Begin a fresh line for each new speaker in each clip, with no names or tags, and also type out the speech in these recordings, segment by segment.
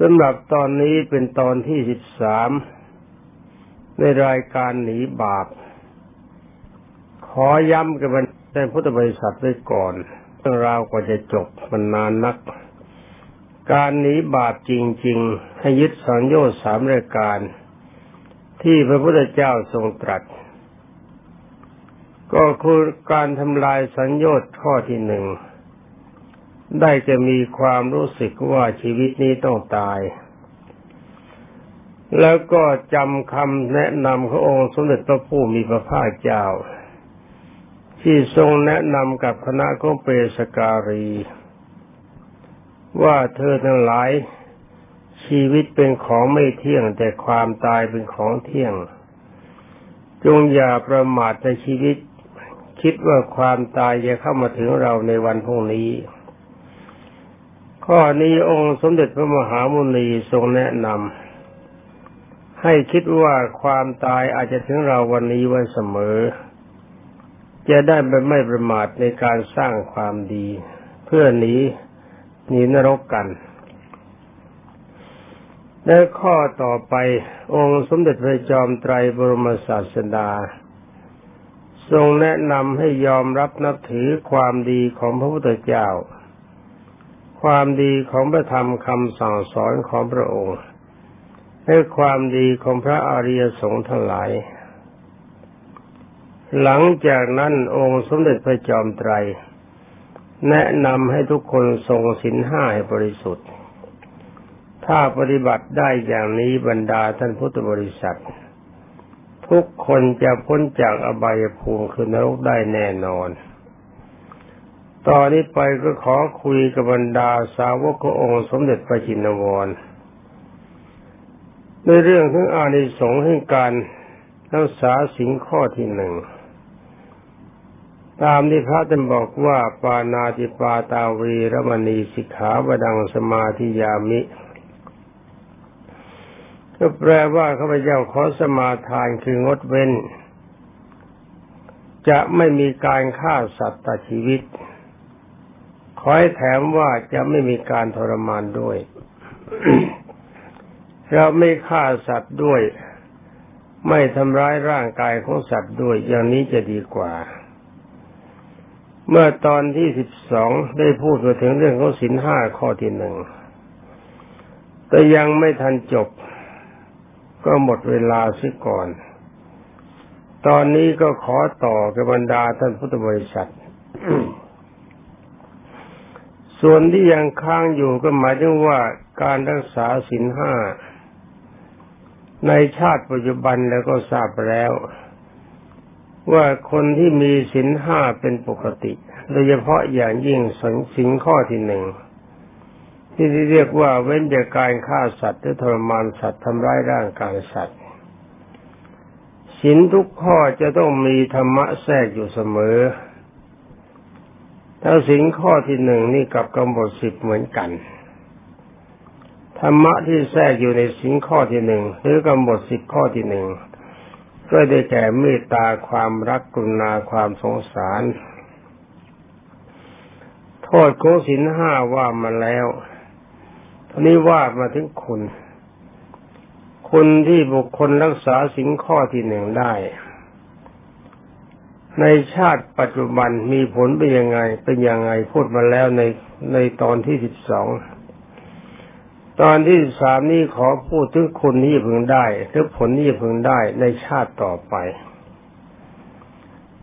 สำหรับตอนนี้เป็นตอนที่สิบสามในรายการหนีบาป ขอย้ำกับท่านพุทธบริษัทไว้ก่อนเรื่องราวกว่าจะจบมันนานนัก การหนีบาปจริงๆให้ยึดสังโยชน์สามรายการ ที่พระพุทธเจ้าทรงตรัส ก็คือการทำลายสัญญชน์ข้อที่หนึ่ง ได้จะมีความรู้สึกว่าชีวิตนี้ต้องตาย แล้วก็จำคำแนะนำขององค์สมเด็จพระผู้มีพระภาคเจ้า ที่ทรงแนะนำกับคณะของเปสการี ว่าเธอทั้งหลาย ชีวิตเป็นของไม่เที่ยงแต่ความตายเป็นของเที่ยง จงอย่าประมาทในชีวิต คิดว่าความตายจะเข้ามาถึงเราในวันพรุ่งนี้ ข้อนี้องค์สมเด็จพระมหามุนีทรงแนะนำให้คิดว่าความตายอาจจะถึงเราวันนี้วันเสมอ จะได้ไม่ประมาทในการสร้างความดี เพื่อหนีหนีนรกกันและข้อต่อไปองค์สมเด็จพระจอมไตรบรมศาสดา ทรงแนะนำให้ยอมรับนับถือความดีของพระพุทธเจ้า ความดีของพระธรรมคำสั่งสอนของพระองค์และความดีของพระอริยสงฆ์ทั้งหลาย หลังจากนั้นองค์สมเด็จพระจอมไตร แนะนำให้ทุกคนทรงศีลห้าให้บริสุทธิ์ ถ้าปฏิบัติได้อย่างนี้บรรดาท่านพุทธบริษัท ทุกคนจะพ้นจากอบายภูมิคือนรกได้แน่นอน ตอนนี้ไปก็ขอคุยกับบรรดาสาวกขององค์สมเด็จพระจินวรในเรื่องของอานิสงส์แห่งการรักษาสิ่งข้อที่หนึ่ง ตามที่พระท่านบอกว่าปานาติปาตาวีรมณีสิกขาบดังสมาธิยามิก็แปลว่าข้าพเจ้าขอสมาทานคืองดเว้น จะไม่มีการฆ่าสัตว์ตัดชีวิต ขอให้แถมว่าจะไม่มีการทรมานด้วย เราไม่ฆ่าสัตว์ด้วย ไม่ทำร้ายร่างกายของสัตว์ด้วย อย่างนี้จะดีกว่า เมื่อตอนที่สิบสองได้พูดมาถึงเรื่องของสินห้าข้อที่หนึ่ง แต่ยังไม่ทันจบ ก็หมดเวลาซิก่อน ตอนนี้ก็ขอต่อกับบรรดาท่านพุทธบริษัท ส่วนที่ยังค้างอยู่ก็หมายถึงว่าการรักษาศีลห้าในชาติปัจจุบันแล้วก็ทราบแล้ว ว่าคนที่มีศีลห้าเป็นปกติ โดยเฉพาะอย่างยิ่งสินข้อที่หนึ่งที่เรียกว่าเว้นจากการฆ่าสัตว์หรือทรมานสัตว์ทำร้ายร่างกายสัตว์ศีลทุกข้อจะต้องมีธรรมะแทรกอยู่เสมอ ถ้าสิงข้อที่หนึ่งนี่กับกำหนดสิบเหมือนกัน ธรรมะที่แทรกอยู่ในสิงข้อที่หนึ่งหรือกำหนดสิบข้อที่หนึ่งก็ได้แก่เมตตาความรักกรุณาความสงสาร โทษของสินห้าว่ามาแล้วทีนี้ว่ามาถึงคุณคุณที่บุคคลรักษาสิงข้อที่หนึ่งได้ ในชาติปัจจุบันมีผลเป็นยังไง เป็นยังไงพูดมาแล้วในในตอนที่สิบสองตอนที่สามนี้ขอพูดถึงคุณที่พึงได้หรือผลที่พึงได้ในชาติต่อไป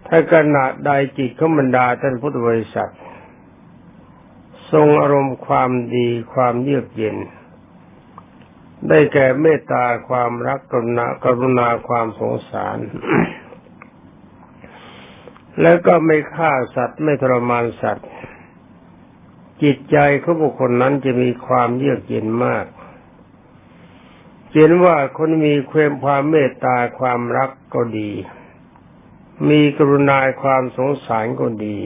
ถ้าขณะใดจิตขบรรดาท่านพุทธบริษัท ทรงอารมณ์ความดีความเยือกเย็น ได้แก่เมตตาความรักกรุณากรุณาความสงสาร แล้วก็ไม่ฆ่าสัตว์ไม่ทรมานสัตว์ จิตใจของบุคคลนั้นจะมีความเยือกเย็นมากเห็นว่าคนมีความความเมตตาความรักก็ดี มีกรุณาความสงสารก็ดี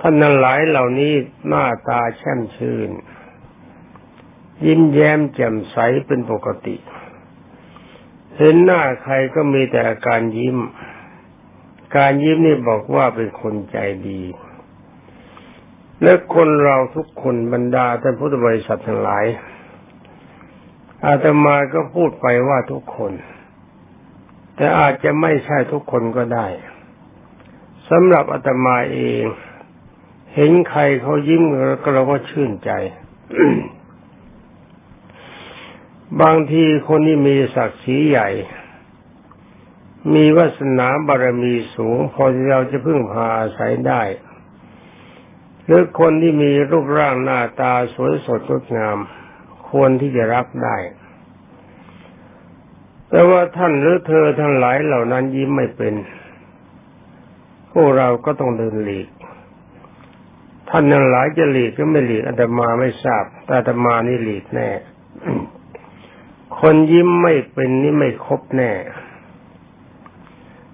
ท่านนั้นหลายเหล่านี้หน้าตาแช่มชื่น ยิ้มแย้มแจ่มใสเป็นปกติ เห็นหน้าใครก็มีแต่การยิ้ม การยิ้มนี่บอกว่าเป็นคนใจดี และคนเราทุกคนบรรดาท่านพุทธบริษัททั้งหลาย อาตมาก็พูดไปว่าทุกคน แต่อาจจะไม่ใช่ทุกคนก็ได้สำหรับอาตมาเอง เห็นใครเขายิ้มเราก็ชื่นใจบางทีคนที่มีศักดิ์ศรีใหญ่ มีวาสนาบารมีสูง พอที่เราจะพึ่งพาอาศัยได้ หรือคนที่มีรูปร่างหน้าตาสวยสดงดงาม ควรที่จะรับได้ แต่ว่าท่านหรือเธอทั้งหลายเหล่านั้นยิ้มไม่เป็น พวกเราก็ต้องเดินหลีก ท่านยังหลายจะหลีกก็ไม่หลีกอาตมาไม่ทราบ แต่อาตมานี่หลีกแน่ คนยิ้มไม่เป็นนี่ไม่ครบแน่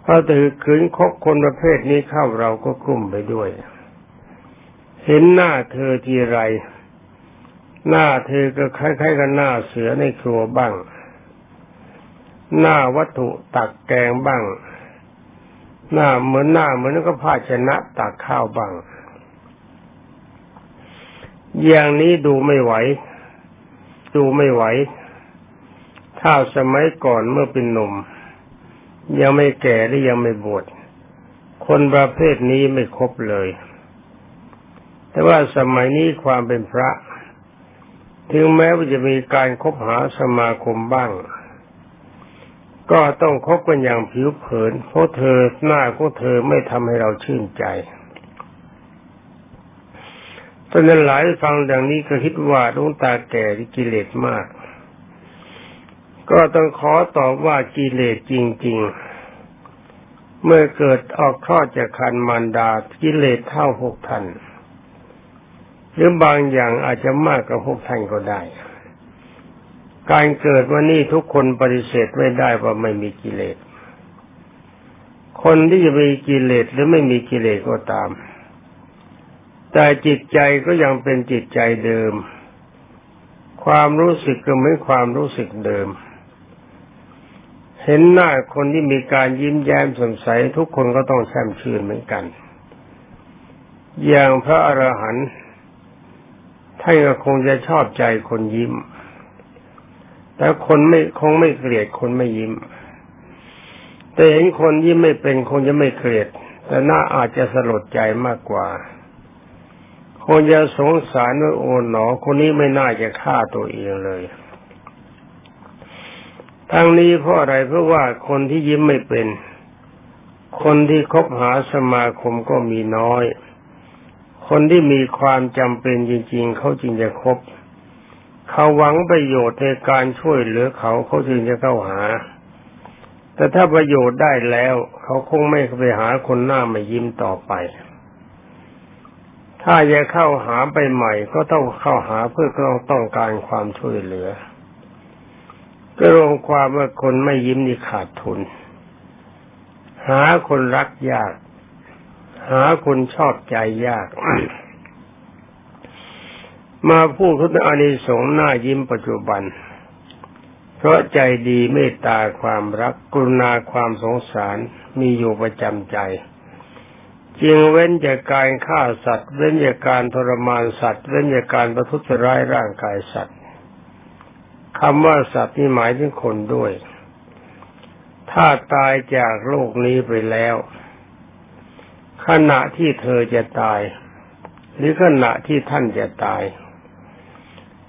พราะถือขืนคบคนประเภทนี้เข้าเราก็กลุ้มไปด้วย เห็นหน้าเธอทีไร หน้าเธอก็คล้ายๆกับหน้าเสือในครัวบ้าง หน้าวัตถุตักแกงบ้าง หน้าเหมือนหน้าเหมือนก็ภาชนะตักข้าวบ้าง อย่างนี้ดูไม่ไหว ดูไม่ไหว ถ้าสมัยก่อนเมื่อเป็นหนุ่ม ยังไม่แก่และยังไม่บวชคนประเภทนี้ไม่ครบเลย แต่ว่าสมัยนี้ความเป็นพระ ถึงแม้ว่าจะมีการคบหาสมาคมบ้าง ก็ต้องคบกันอย่างผิวเผิน เพราะเธอหน้าของเธอไม่ทำให้เราชื่นใจตอนนั้นหลายฟังดังนี้ก็คิดว่าดวงตาแก่ที่กิเลสมาก ก็ต้องขอตอบว่ากิเลสจริง ๆ เมื่อเกิดออกคลอดจากคันมารดากิเลสเท่าหกทันหรือบางอย่างอาจจะมากกว่าหกทันก็ได้ การเกิดวันนี้ทุกคนปฏิเสธไม่ได้ว่าไม่มีกิเลส คนที่จะมีกิเลสหรือไม่มีกิเลสก็ตาม แต่จิตใจก็ยังเป็นจิตใจเดิม ความรู้สึกก็เหมือนความรู้สึกเดิม เห็นหน้าคนที่มีการยิ้มแย้มสดใสทุกคนก็ต้องแช่มชื่นเหมือนกัน อย่างพระอรหันต์ท่านก็คงจะชอบใจคนยิ้ม แต่คนไม่คงไม่เกลียดคนไม่ยิ้ม แต่เห็นคนยิ้มไม่เป็นคงจะไม่เกลียด แต่น่าอาจจะสลดใจมากกว่า คงจะสงสารว่าโอ๋หนอ คนนี้ไม่น่าจะฆ่าตัวเองเลย ทั้งนี้เพราะอะไรเพราะว่าคนที่ยิ้มไม่เป็น คนที่คบหาสมาคมก็มีน้อย คนที่มีความจำเป็นจริง ๆ เขาจึงจะคบ เขาหวังประโยชน์ในการช่วยเหลือเขาเขาจึงจะเข้าหา แต่ถ้าประโยชน์ได้แล้ว เขาคงไม่ไปหาคนหน้ามายิ้มต่อไป ถ้าจะเข้าหาไปใหม่ ก็ต้องเข้าหาเพื่อต้องต้องการความช่วยเหลือ ก็รวมความว่าคนไม่ยิ้มนี่ขาดทุน หาคนรักยาก หาคนชอบใจยาก มาพูดถึงอานิสงส์หน้ายิ้มปัจจุบัน เพราะใจดีเมตตาความรักกรุณาความสงสารมีอยู่ประจำใจจึงเว้นจากการฆ่าสัตว์ เว้นจากการทรมานสัตว์ เว้นจากการประทุษร้ายร่างกายสัตว์ คำว่าสัตว์นี่หมายถึงคนด้วย ถ้าตายจากโลกนี้ไปแล้ว ขณะที่เธอจะตาย หรือขณะที่ท่านจะตาย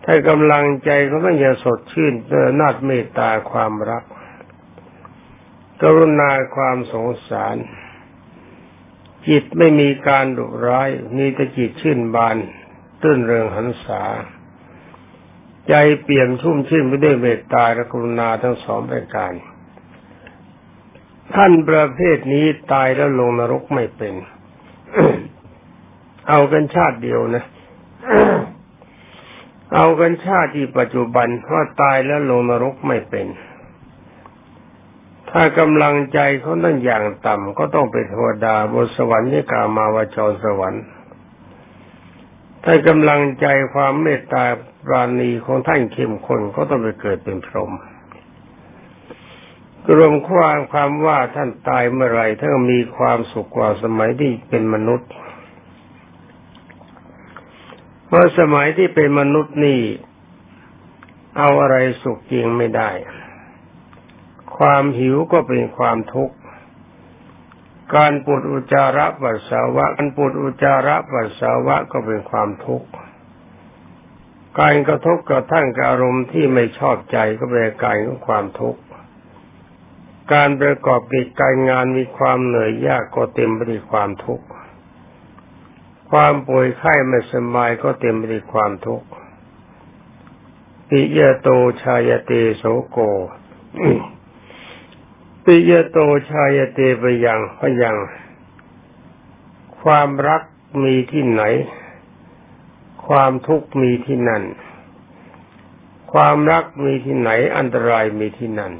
ถ้ากำลังใจเขาต้องอย่าสดชื่นเตือนาดเมตตาความรัก กรุณาความสงสาร จิตไม่มีการดุร้าย มีแต่จิตชื่นบาน ตื้นเริงหันษา ใจเปี่ยมชุ่มชื่นไปด้วยเมตตาและกรุณาทั้งสองประการ ท่านประเภทนี้ตายแล้วลงนรกไม่เป็น เอากันชาติเดียวนะ เอากันชาติที่ปัจจุบันว่าตายแล้วลงนรกไม่เป็น ถ้ากำลังใจเขาตั้งอย่างต่ำก็ต้องเป็นเทวดาบนสวรรค์ยกามาวจรสวรรค์ ถ้ากำลังใจความเมตตาปราณีของท่านเข้มข้นก็ต้องไปเกิดเป็นพรหมรวมความความว่าท่านตายเมื่อไรท่านมีความสุขกว่าสมัยที่เป็นมนุษย์ เพราะสมัยที่เป็นมนุษย์นี่ เอาอะไรสุขจริงไม่ได้ ความหิวก็เป็นความทุกข์ การปวดอุจจาระปัสสาวะการปวดอุจจาระปัสสาวะก็เป็นความทุกข์การกระทบกระทั่งกับอารมณ์ที่ไม่ชอบใจก็เป็นการของความทุกข์การประกอบกิจการงานมีความเหนื่อยยากก็เต็มไปด้วยความทุกข์ความป่วยไข้ไม่สบายก็เต็มไปด้วยความทุกข์ปิยโตชายเตโสโก ปิยโตชายเตไปยังพยัง ความรักมีที่ไหน ความทุกข์มีที่นั่น ความรักมีที่ไหน อันตรายมีที่นั่น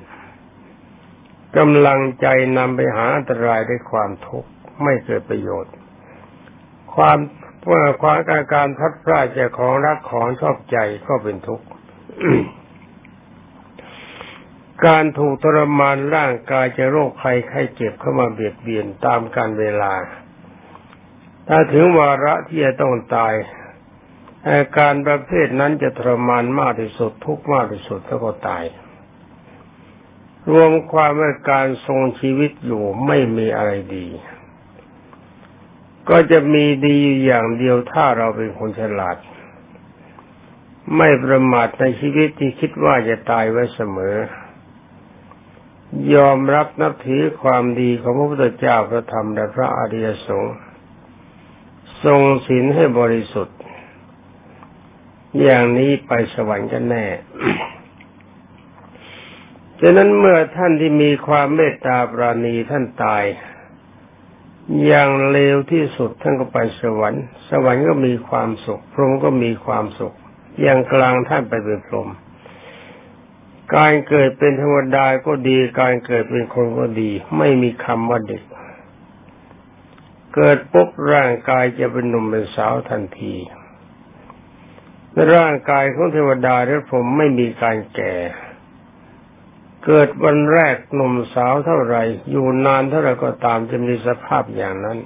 กำลังใจนำไปหาอันตรายด้วยความทุกข์ไม่เกิดประโยชน์ ความว่าความอาการพัดพลาดจากของรักของชอบใจก็เป็นทุกข์ การถูกทรมานร่างกายจะโรคภัยไข้เจ็บเข้ามาเบียดเบียนตามการเวลา ถ้าถึงวาระที่จะต้องตายอาการประเภทนั้นจะทรมานมากที่สุดทุกมากที่สุดแล้วก็ตาย รวมความว่าการทรงชีวิตอยู่ไม่มีอะไรดี ก็จะมีดีอย่างเดียวถ้าเราเป็นคนฉลาด ไม่ประมาทในชีวิตที่คิดว่าจะตายไว้เสมอ ยอมรับนับถือความดีของพระพุทธเจ้าพระธรรมและพระอริยสงฆ์ทรงศีลให้บริสุทธิ์ อย่างนี้ไปสวรรค์กันแน่ฉะนั้นเมื่อท่านที่มีความเมตตาปราณีท่านตาย อย่างเลวที่สุดท่านก็ไปสวรรค์ สวรรค์ก็มีความสุข พรหมก็มีความสุข อย่างกลางท่านไปเป็นพรหม การเกิดเป็นเทวดาก็ดี การเกิดเป็นคนก็ดี ไม่มีคำว่าเด็ก เกิดปุ๊บร่างกายจะเป็นหนุ่มเป็นสาวทันทีร่างกายของเทวดาและผมไม่มีการแก่ เกิดวันแรกหนุ่มสาวเท่าไรอยู่นานเท่าไรก็ตามจะมีสภาพอย่างนั้น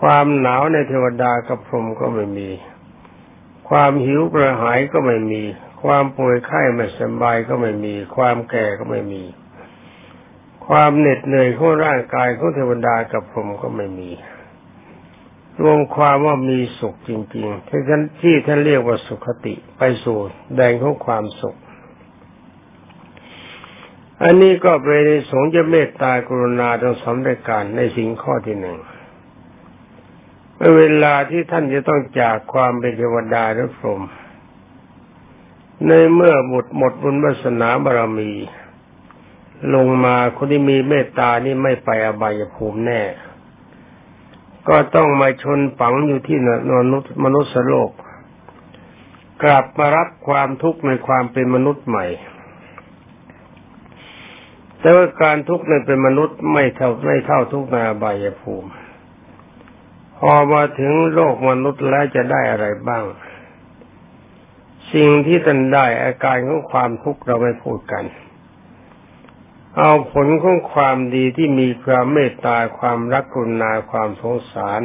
ความหนาวในเทวดากับพรหมก็ไม่มี ความหิวกระหายก็ไม่มี ความป่วยไข้ไม่สบายก็ไม่มี ความแก่ก็ไม่มี ความเหน็ดเหนื่อยของร่างกายของเทวดากับพรหมก็ไม่มี รวมความว่ามีสุขจริงๆที่ท่านที่ท่านเรียกว่าสุขติไปสู่แดงของความสุข อันนี้ก็เป็นในสงจะเมตตากรุณาทั้งสองรายการในสิ่งข้อที่หนึ่งเมื่อเวลาที่ท่านจะต้องจากความเป็นเทวดาหรือพรหม ในเมื่อหมดหมดบุญวาสนาบารมี ลงมาคนที่มีเมตตานี่ไม่ไปอบายภูมิแน่ ก็ต้องมาชนฝังอยู่ที่มนุษย์มนุษย์โลก กลับมารับความทุกข์ในความเป็นมนุษย์ใหม่ แต่ว่าการทุกข์ในเป็นมนุษย์ไม่เท่าไม่เท่าทุกข์ในอบายภูมิ พอมาถึงโลกมนุษย์แล้วจะได้อะไรบ้าง สิ่งที่ท่านได้อาการของความทุกข์เราไม่พูดกัน เอาผลของความดีที่มีความเมตตาความรักกรุณาความสงสาร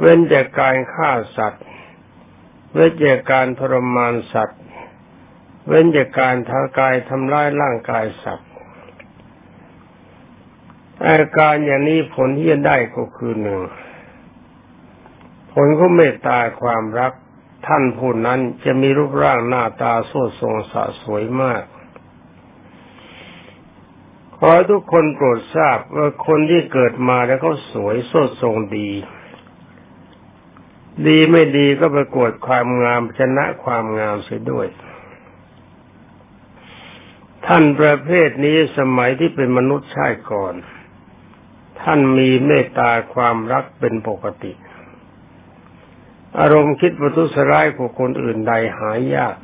เว้นจากการฆ่าสัตว์ เว้นจากการทรมานสัตว์ เว้นจากการทากายทำร้ายร่างกายสัตว์อาการอย่างนี้ผลที่จะได้ก็คือหนึ่ง ผลของเมตตาความรัก ท่านผู้นั้นจะมีรูปร่างหน้าตาสดทรงสะสวยมาก ขอทุกคนโปรดทราบว่าคนที่เกิดมาแล้วเขาสวยสดทรงดี ดีไม่ดีก็ประกวดความงามชนะความงามเสียด้วย ท่านประเภทนี้สมัยที่เป็นมนุษย์ชาติก่อน ท่านมีเมตตาความรักเป็นปกติ อารมณ์คิดประทุษร้ายของคนอื่นใดหายยาก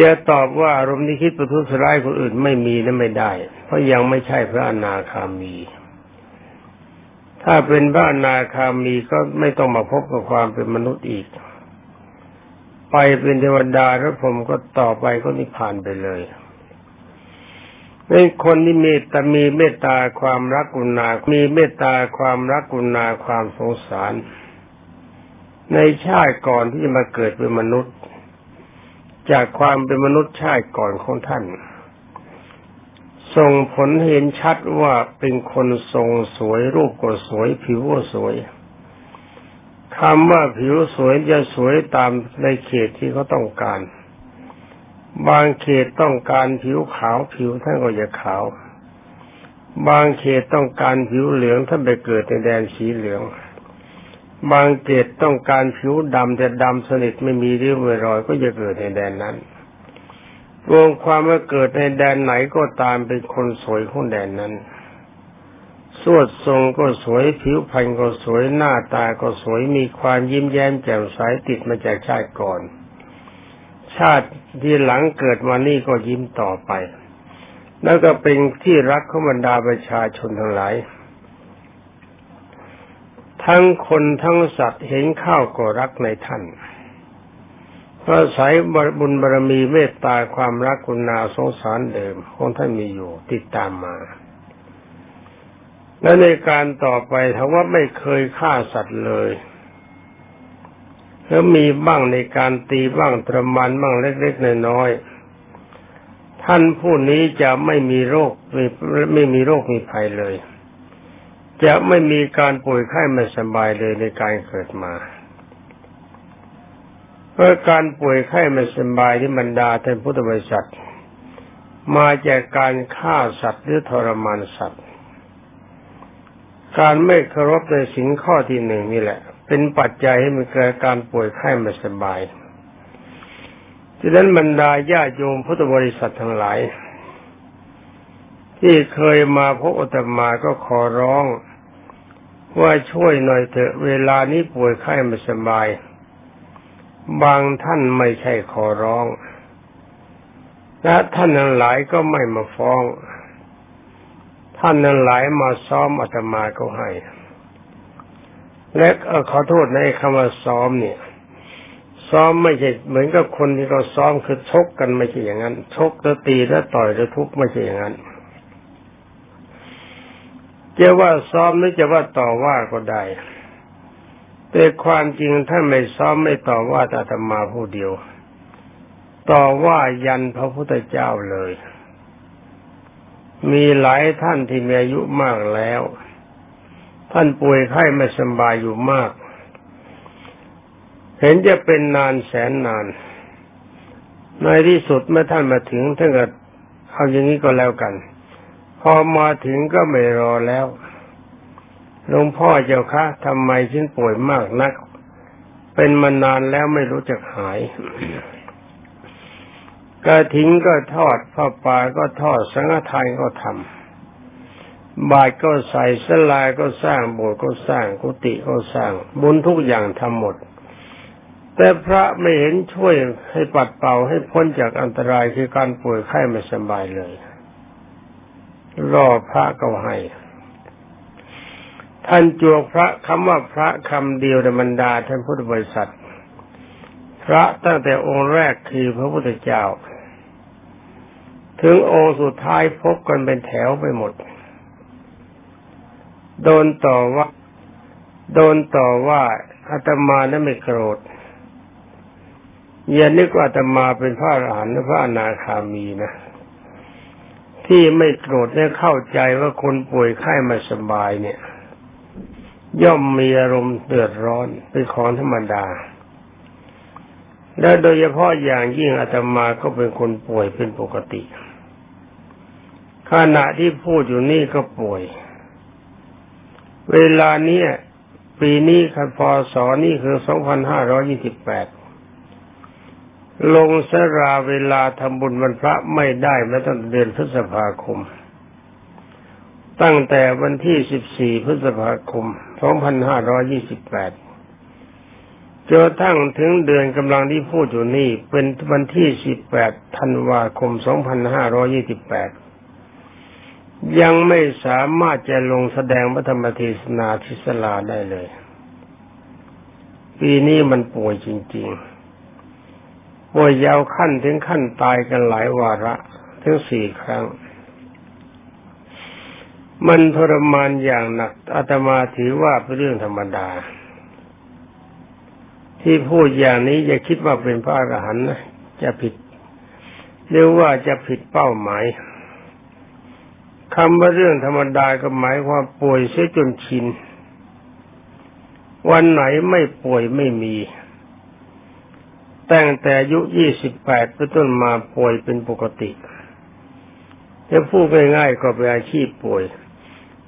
จะตอบว่าอารมณ์ที่คิดประทุษร้ายคนอื่นไม่มีนั้นไม่ได้ เพราะยังไม่ใช่พระอนาคามี ถ้าเป็นพระอนาคามีก็ไม่ต้องมาพบกับความเป็นมนุษย์อีก ไปเป็นเทวดาแล้วผมก็ต่อไปก็นิพพานไปเลยเป็นคนที่มีแต่มีเมตตาความรักกุณา มีเมตตาความรักกุณาความสงสาร ในชาติก่อนที่จะมาเกิดเป็นมนุษย์ จากความเป็นมนุษย์ชาติก่อนของท่านส่งผลเห็นชัดว่าเป็นคนทรงสวยรูปก็สวย ผิวก็สวยคำว่าผิวสวยจะสวยตามในเขตที่เขาต้องการ บางเขตต้องการผิวขาวผิวท่านก็จะขาว บางเขตต้องการผิวเหลืองท่านไปเกิดในแดนสีเหลือง บางเขตต้องการผิวดำแต่ดำสนิทไม่มีริ้วรอย ก็จะเกิดในแดนนั้นรวมความว่าเกิดในแดนไหนก็ตามเป็นคนสวยของแดนนั้น สวดทรงก็สวยผิวพรรณก็สวยหน้าตาก็สวยมีความยิ้มแย้มแจ่มใสติดมาจากชาติก่อน ชาติที่หลังเกิดมานี่ก็ยิ้มต่อไป แล้วก็เป็นที่รักของบรรดาประชาชนทั้งหลาย ทั้งคนทั้งสัตว์เห็นข้าวก็รักในท่านเพราะสายบุญบารมีเมตตาความรักกุณาสงสารเดิมของท่านมีอยู่ติดตามมา และในการต่อไปถ้าว่าไม่เคยฆ่าสัตว์เลยแล้วมีบ้างในการตีบ้างตรมานบ้างเล็กๆน้อยๆท่านผู้นี้จะไม่มีโรคไม่ไม่มีโรคมีภัยเลย จะไม่มีการป่วยไข้ไม่สบายเลยในการเกิดมา เพราะการป่วยไข้ไม่สบายที่บรรดาท่านพุทธบริษัท มาจากการฆ่าสัตว์หรือทรมานสัตว์ การไม่เคารพในสิ่งข้อที่หนึ่งนี่แหละ เป็นปัจจัยให้มันเกิดการป่วยไข้ไม่สบายดังนั้นบรรดาญาโยมพุทธบริษัททั้งหลายที่เคยมาพบอาตมาก็ขอร้อง ว่าช่วยหน่อยเถอะเวลานี้ป่วยไข้ไม่สบาย บางท่านไม่ใช่ขอร้อง และท่านทั้งหลายก็ไม่มาฟ้อง ท่านนั้นหลายมาซ้อมอาตมาก็ให้ และขอโทษในคำว่าซ้อมเนี่ย ซ้อมไม่ใช่เหมือนกับคนที่เขาซ้อมคือชกกันไม่ใช่อย่างนั้นชกแล้วตีแล้วต่อยแล้วทุบไม่ใช่อย่างนั้น จะว่าซ้อมหรือจะว่าต่อว่าก็ได้แต่ความจริงท่านไม่ซ้อมไม่ต่อว่าอาตมาผู้เดียว ต่อว่ายันพระพุทธเจ้าเลย มีหลายท่านที่มีอายุมากแล้ว ท่านป่วยไข้ไม่สบายอยู่มาก เห็นจะเป็นนานแสนนาน ในที่สุดเมื่อท่านมาถึงท่านก็เอาอย่างนี้ก็แล้วกัน พอมาถึงก็ไม่รอแล้วหลวงพ่อเจ้าคะทำไมฉันป่วยมากนัก เป็นมานานแล้วไม่รู้จักหายกระถิงก็ทอดผ้าป่าก็ทอดสังฆทานก็ทำบาตรก็ใส่สลายก็สร้างโบสถ์ก็สร้างกุฏิก็สร้าง บุญทุกอย่างทำหมด แต่พระไม่เห็นช่วยให้ปัดเป่าให้พ้นจากอันตรายคือการป่วยไข้ไม่สบายเลย รอพระก็ให้ ท่านจวกพระคำว่าพระคำเดียวในบรรดาท่านพุทธบริษัท พระตั้งแต่องค์แรกคือพระพุทธเจ้า ถึงองค์สุดท้ายพบกันเป็นแถวไปหมด โดนต่อว่า โดนต่อว่าอาตมานั้นไม่โกรธอย่านึกว่าอาตมาเป็นพระอรหันต์หรือพระอนาคามีนะ ที่ไม่โกรธเนี่ยเข้าใจว่าคนป่วยไข้ไม่สบายเนี่ย ย่อมมีอารมณ์เดือดร้อนเป็นของธรรมดา และโดยเฉพาะอย่างยิ่งอาตมาก็เป็นคนป่วยเป็นปกติขณะที่พูดอยู่นี่ก็ป่วย เวลาเนี้ยปีนี้คันพศนี่คือ 2528 ลงสราเวลาทำบุญวันพระไม่ได้แม้ตั้งเดือนพฤษภาคม ตั้งแต่วันที่ 14 พฤษภาคม 2528จนทั้งถึงเดือนกำลังที่พูดอยู่นี่เป็นวันที่ 18 ธันวาคม 2528 ยังไม่สามารถจะลงแสดงพระธรรมเทศนาทิศลาได้เลย ปีนี้มันป่วยจริง ๆ ป่วยยาวขั้นถึงขั้นตายกันหลายวาระถึงสี่ครั้ง มันทรมานอย่างหนักอาตมาถือว่าเป็นเรื่องธรรมดา ที่พูดอย่างนี้อย่าคิดว่าเป็นพระอรหันต์นะจะผิดหรือว่าจะผิดเป้าหมายคำว่าเรื่องธรรมดาก็หมายความป่วยเสียจนชิน วันไหนไม่ป่วยไม่มี ตั้งแต่อายุยี่สิบแปดเป็นต้นมาป่วยเป็นปกติจะพูดง่ายๆก็เป็นอาชีพป่วย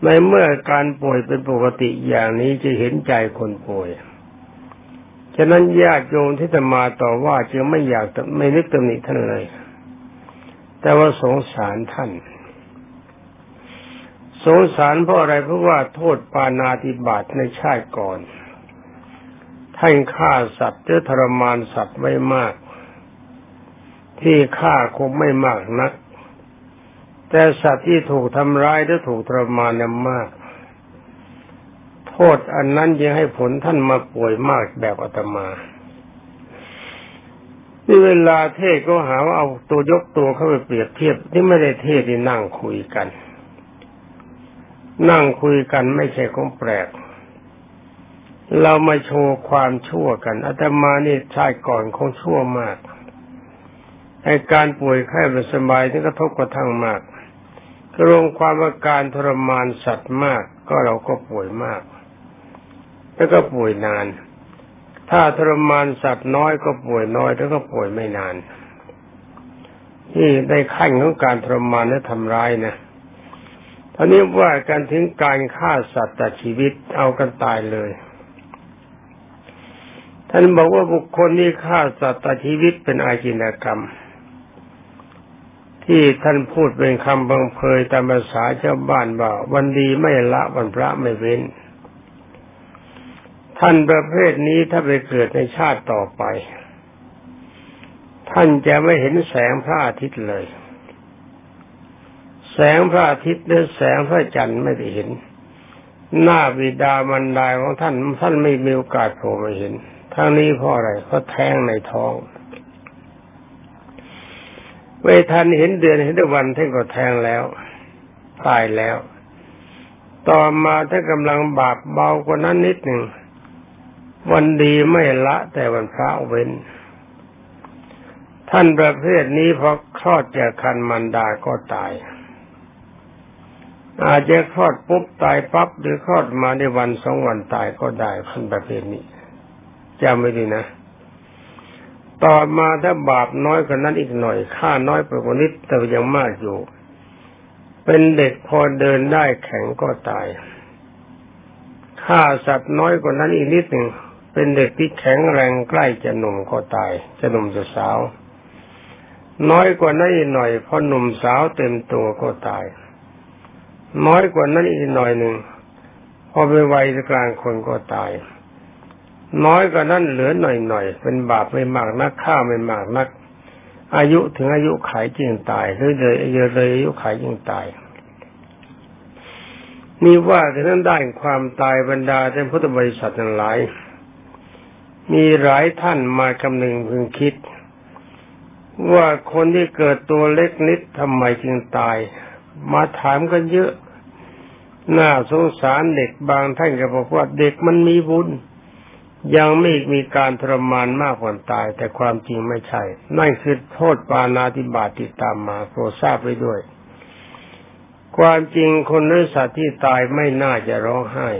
ในเมื่อการป่วยเป็นปกติอย่างนี้จะเห็นใจคนป่วย ฉะนั้นญาติโยมที่จะมาต่อว่าจึงไม่อยากไม่นึกตำหนิท่านเลย แต่ว่าสงสารท่าน สงสารเพราะอะไรเพราะว่าโทษปานาติบาตในชาติก่อน ท่านฆ่าสัตว์หรือทรมานสัตว์ไว้มาก ที่ฆ่าคงไม่มากนัก แต่สัตว์ที่ถูกทำร้ายหรือถูกทรมานนั้นมาก โทษอันนั้นยังให้ผลท่านมาป่วยมากแบบอาตมานี่เวลาเทศก็หาว่าเอาตัวยกตัวเข้าไปเปรียบเทียบที่ไม่ได้เทศที่นั่งคุยกัน นั่งคุยกันไม่ใช่ของแปลก เรามาโชว์ความชั่วกันอาตมานี่ชาติก่อนคงชั่วมากในการป่วยไข้ไม่สบายที่กระทบกระทั่งมากกรวมความอาการทรมานสัตว์มาก ก็เราก็ป่วยมาก แล้วก็ป่วยนาน ถ้าทรมานสัตว์น้อยก็ป่วยน้อยแล้วก็ป่วยไม่นานที่ได้ขั้นของการทรมานและทำร้ายนะตอนนี้ว่าการถึงการฆ่าสัตว์ตัดชีวิตเอากันตายเลย ท่านบอกว่าบุคคลที่ฆ่าสัตว์ตัดชีวิตเป็นอาชินกรรม ที่ท่านพูดเป็นคำบังเพยตามภาษาชาวบ้านว่าวันดีไม่ละวันพระไม่เว้น ท่านประเภทนี้ถ้าไปเกิดในชาติต่อไป ท่านจะไม่เห็นแสงพระอาทิตย์เลย แสงพระอาทิตย์หรือแสงพระจันทร์ไม่ได้เห็น หน้าบิดามันดาของท่านท่านไม่มีโอกาสโผล่มาเห็น ทั้งนี้เพราะอะไรเพราะแท้งในท้อง เวทันเห็นเดือนเห็นวันท่านก็แทงแล้วตายแล้ว ต่อมาถ้ากำลังบาปเบากว่านั้นนิดหนึ่ง วันดีไม่ละแต่วันพระเว้น ท่านประเภทนี้พอคลอดจากคันมันดาก็ตาย อาจจะคลอดปุ๊บตายปั๊บหรือคลอดมาในวันสองวันตายก็ได้ท่านประเภทนี้ จำไม่ดีนะ ต่อมาถ้าบาปน้อยกว่านั้นอีกหน่อยค่าน้อยไปกว่านิดแต่ยังมากอยู่ เป็นเด็กพอเดินได้แข็งก็ตายค่าสัตว์น้อยกว่านั้นอีกนิดหนึ่งเป็นเด็กที่แข็งแรงใกล้จะหนุ่มก็ตาย จะหนุ่มจะสาว น้อยกว่านั้นอีกหน่อยพอหนุ่มสาวเต็มตัวก็ตาย น้อยกว่านั้นอีกหน่อยหนึ่งพอไปวัยกลางคนก็ตาย น้อยกว่านั้นเหลือหน่อยๆ เป็นบาปไม่มากนักฆ่าไม่มากนัก อายุถึงอายุไขจึงตายหรือเลยเยอะเลยอายุไขจึงตายมีว่าถึงนั้นได้ความตายบรรดาท่านพุทธบริษัททั้งหลาย มีหลายท่านมากำหนึ่งพึงคิด ว่าคนที่เกิดตัวเล็กนิดทำไมจึงตาย มาถามกันเยอะ น่าสงสารเด็กบางท่านก็บอกว่าเด็กมันมีบุญ ยังไม่มีการทรมานมากกว่าตาย แต่ความจริงไม่ใช่ นั่นคือโทษปานาติบาติตามมาโปรดทราบไว้ด้วย ความจริงคนหรือสัตว์ที่ตายไม่น่าจะร้องไห้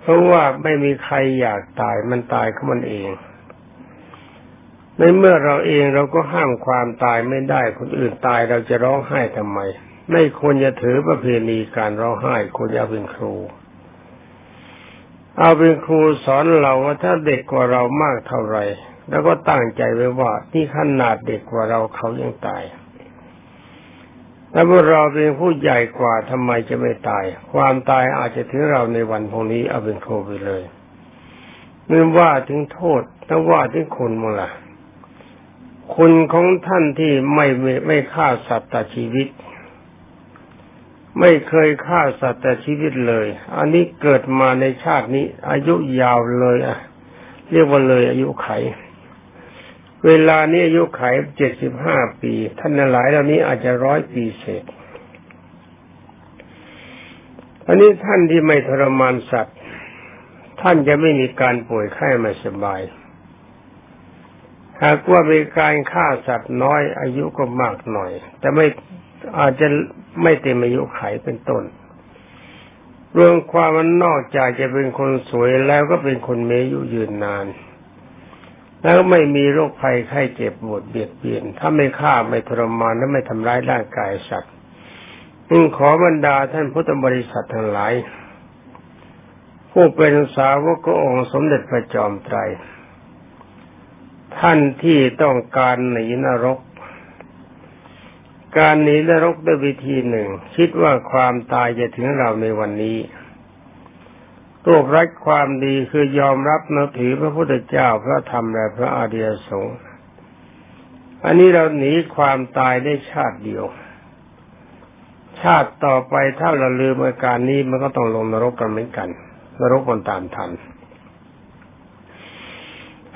เพราะว่าไม่มีใครอยากตายมันตายเขามันเองในเมื่อเราเองเราก็ห้ามความตายไม่ได้คนอื่นตายเราจะร้องไห้ทำไม ไม่ควรจะถือประเพณีการร้องไห้ควรจะเป็นครู เอาเป็นครูสอนเราว่าถ้าเด็กกว่าเรามากเท่าไรแล้วก็ตั้งใจไว้ว่าที่ขนาดเด็กกว่าเราเขายังตายแล้วเมื่อเราเป็นผู้ใหญ่กว่าทำไมจะไม่ตาย ความตายอาจจะถึงเราในวันพรุ่งนี้เอาเป็นครูไปเลยเมื่ว่าถึงโทษถ้าว่าถึงคุณมั้งล่ะคุณของท่านที่ไม่ไม่ฆ่าสัตว์ตัดชีวิต ไม่เคยฆ่าสัตว์แต่ชีวิตเลย อันนี้เกิดมาในชาตินี้ อายุยาวเลยอะ เรียกว่าเลยอายุไข เวลานี้อายุไขเจ็ดสิบห้าปี ท่านหลายเหล่านี้อาจจะร้อยปีเศษอันนี้ท่านที่ไม่ทรมานสัตว์ ท่านจะไม่มีการป่วยไข้ไม่สบาย หากว่ามีการฆ่าสัตว์น้อยอายุก็มากหน่อย แต่ไม่อาจจะ ไม่เต็มอายุไขเป็นต้นรวมความมันนอกจากจะเป็นคนสวยแล้วก็เป็นคนเมยุยืนนาน แล้วไม่มีโรคภัยไข้เจ็บปวดเบียดเบียน ถ้าไม่ฆ่าไม่ทรมานและไม่ทำร้ายร่างกายสัตว์จึงขอบรรดาท่านพุทธบริษัททั้งหลาย ผู้เป็นสาวกองค์สมเด็จพระจอมไตรท่านที่ต้องการหนีนรก การหนีนรกด้วยวิธีหนึ่ง คิดว่าความตายจะถึงเราในวันนี้รวบรัดความดีคือยอมรับนับถือพระพุทธเจ้าพระธรรมและพระอริยสงฆ์อันนี้เราหนีความตายได้ชาติเดียว ชาติต่อไปถ้าเราลืมอาการนี้มันก็ต้องลงนรกกันเหมือนกัน นรกมันตามทัน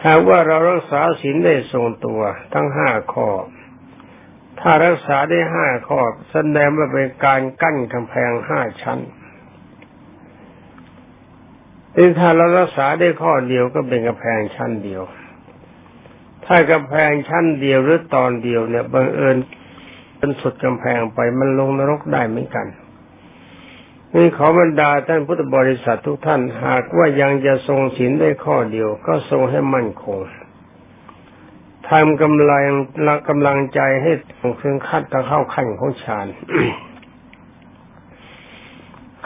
หากว่าเรารักษาศีลได้ทรงตัวทั้งห้าข้อ ถ้ารักษาได้ห้าข้อแสดงว่าเป็นการกั้นกำแพงห้าชั้นถ้าเรารักษาได้ข้อเดียวก็เป็นกำแพงชั้นเดียว ถ้ากำแพงชั้นเดียวหรือตอนเดียวเนี่ยบังเอิญเป็นสุดกำแพงไปมันลงนรกได้เหมือนกัน นี่ขอบรรดาท่านพุทธบริษัททุกท่านหากว่ายังจะทรงศีลได้ข้อเดียวก็ทรงให้มั่นคง ทำกำลังละกำลังใจให้ถึงขั้นตะเข้าขั้นของฌาน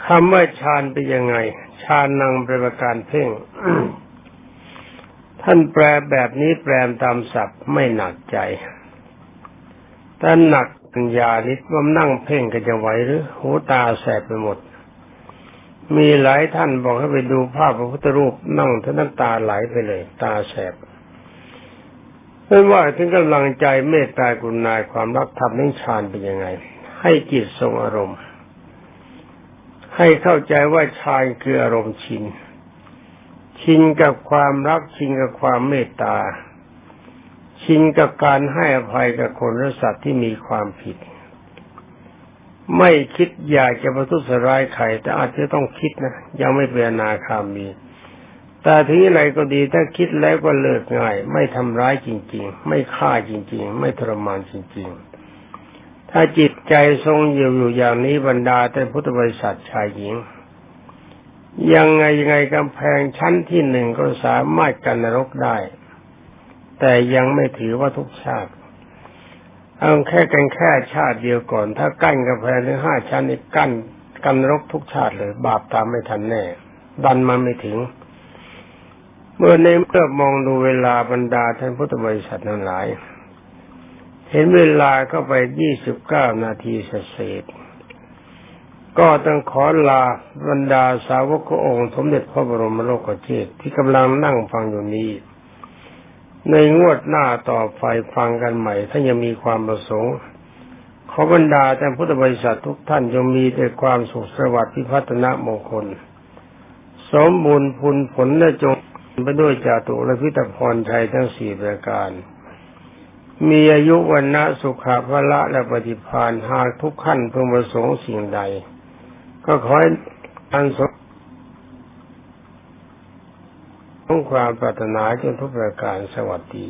คำว่าฌานเป็นยังไงฌานนังประการเพ่งท่านแปลแบบนี้แปลตามศัพท์ไม่หนักใจแต่หนักปัญญานิดว่านั่งเพ่งกันจะไหวหรือหูตาแสบไปหมด มีหลายท่านบอกให้ไปดูภาพพระพุทธรูปนั่งท่าน้ำตาไหลไปเลย ตาแสบ ไม่ว่าถึงกำลังใจเมตตากรุณาความรักธรรมนิชานเป็นยังไง ให้จิตทรงอารมณ์ ให้เข้าใจว่าฌานคืออารมณ์ชิน ชินกับความรักชินกับความเมตตา ชินกับการให้อภัยกับคนและสัตว์ที่มีความผิด ไม่คิดอยากจะประทุษร้ายใครแต่อาจจะต้องคิดนะ ยังไม่เป็นนาคามี แต่ถึงอะไรก็ดีถ้าคิดแล้วก็เลิกง่าย ไม่ทำร้ายจริง ๆ ไม่ฆ่าจริง ๆ ไม่ทรมานจริง ๆ ถ้าจิตใจทรงอยู่อยู่อย่างนี้บรรดาแต่พุทธบริษัทชายหญิง ยังไงยังไงกำแพงชั้นที่หนึ่งก็สามารถกันนรกได้ แต่ยังไม่ถือว่าทุกชาติเอาแค่กันแค่ชาติเดียวก่อน ถ้ากั้นกระแพงถึงห้าชั้นนี่กั้นกันรกทุกชาติเลย บาปตามไม่ทันแน่ ดันมาไม่ถึง เมื่อในเมื่อมองดูเวลาบรรดาท่านพุทธบริษัททั้งหลาย เห็นเวลาก็ไปยี่สิบเก้านาทีเศษ ก็ต้องขอลาบรรดาสาวกองค์สมเด็จพระบรมโลกเจตที่กำลังนั่งฟังอยู่นี้ ในงวดหน้าต่อไปฟังกันใหม่ ถ้ายังมีความประสงค์ ขอบรรดาแต่พุทธบริษัททุกท่านจงมีแต่ความสุขสวัสดิ์พิพัฒนมงคล สมบูรณ์พุนผลและจง ไปด้วยจาตุและพิตพรชัยทั้งสี่ประการ มีอายุวันนะสุขภาละและปฏิพานหากทุกขั้นเพื่อประสงค์สิ่งใด ก็ขอให้อันสมของความปรารถนาจนทุกประการสวัสดี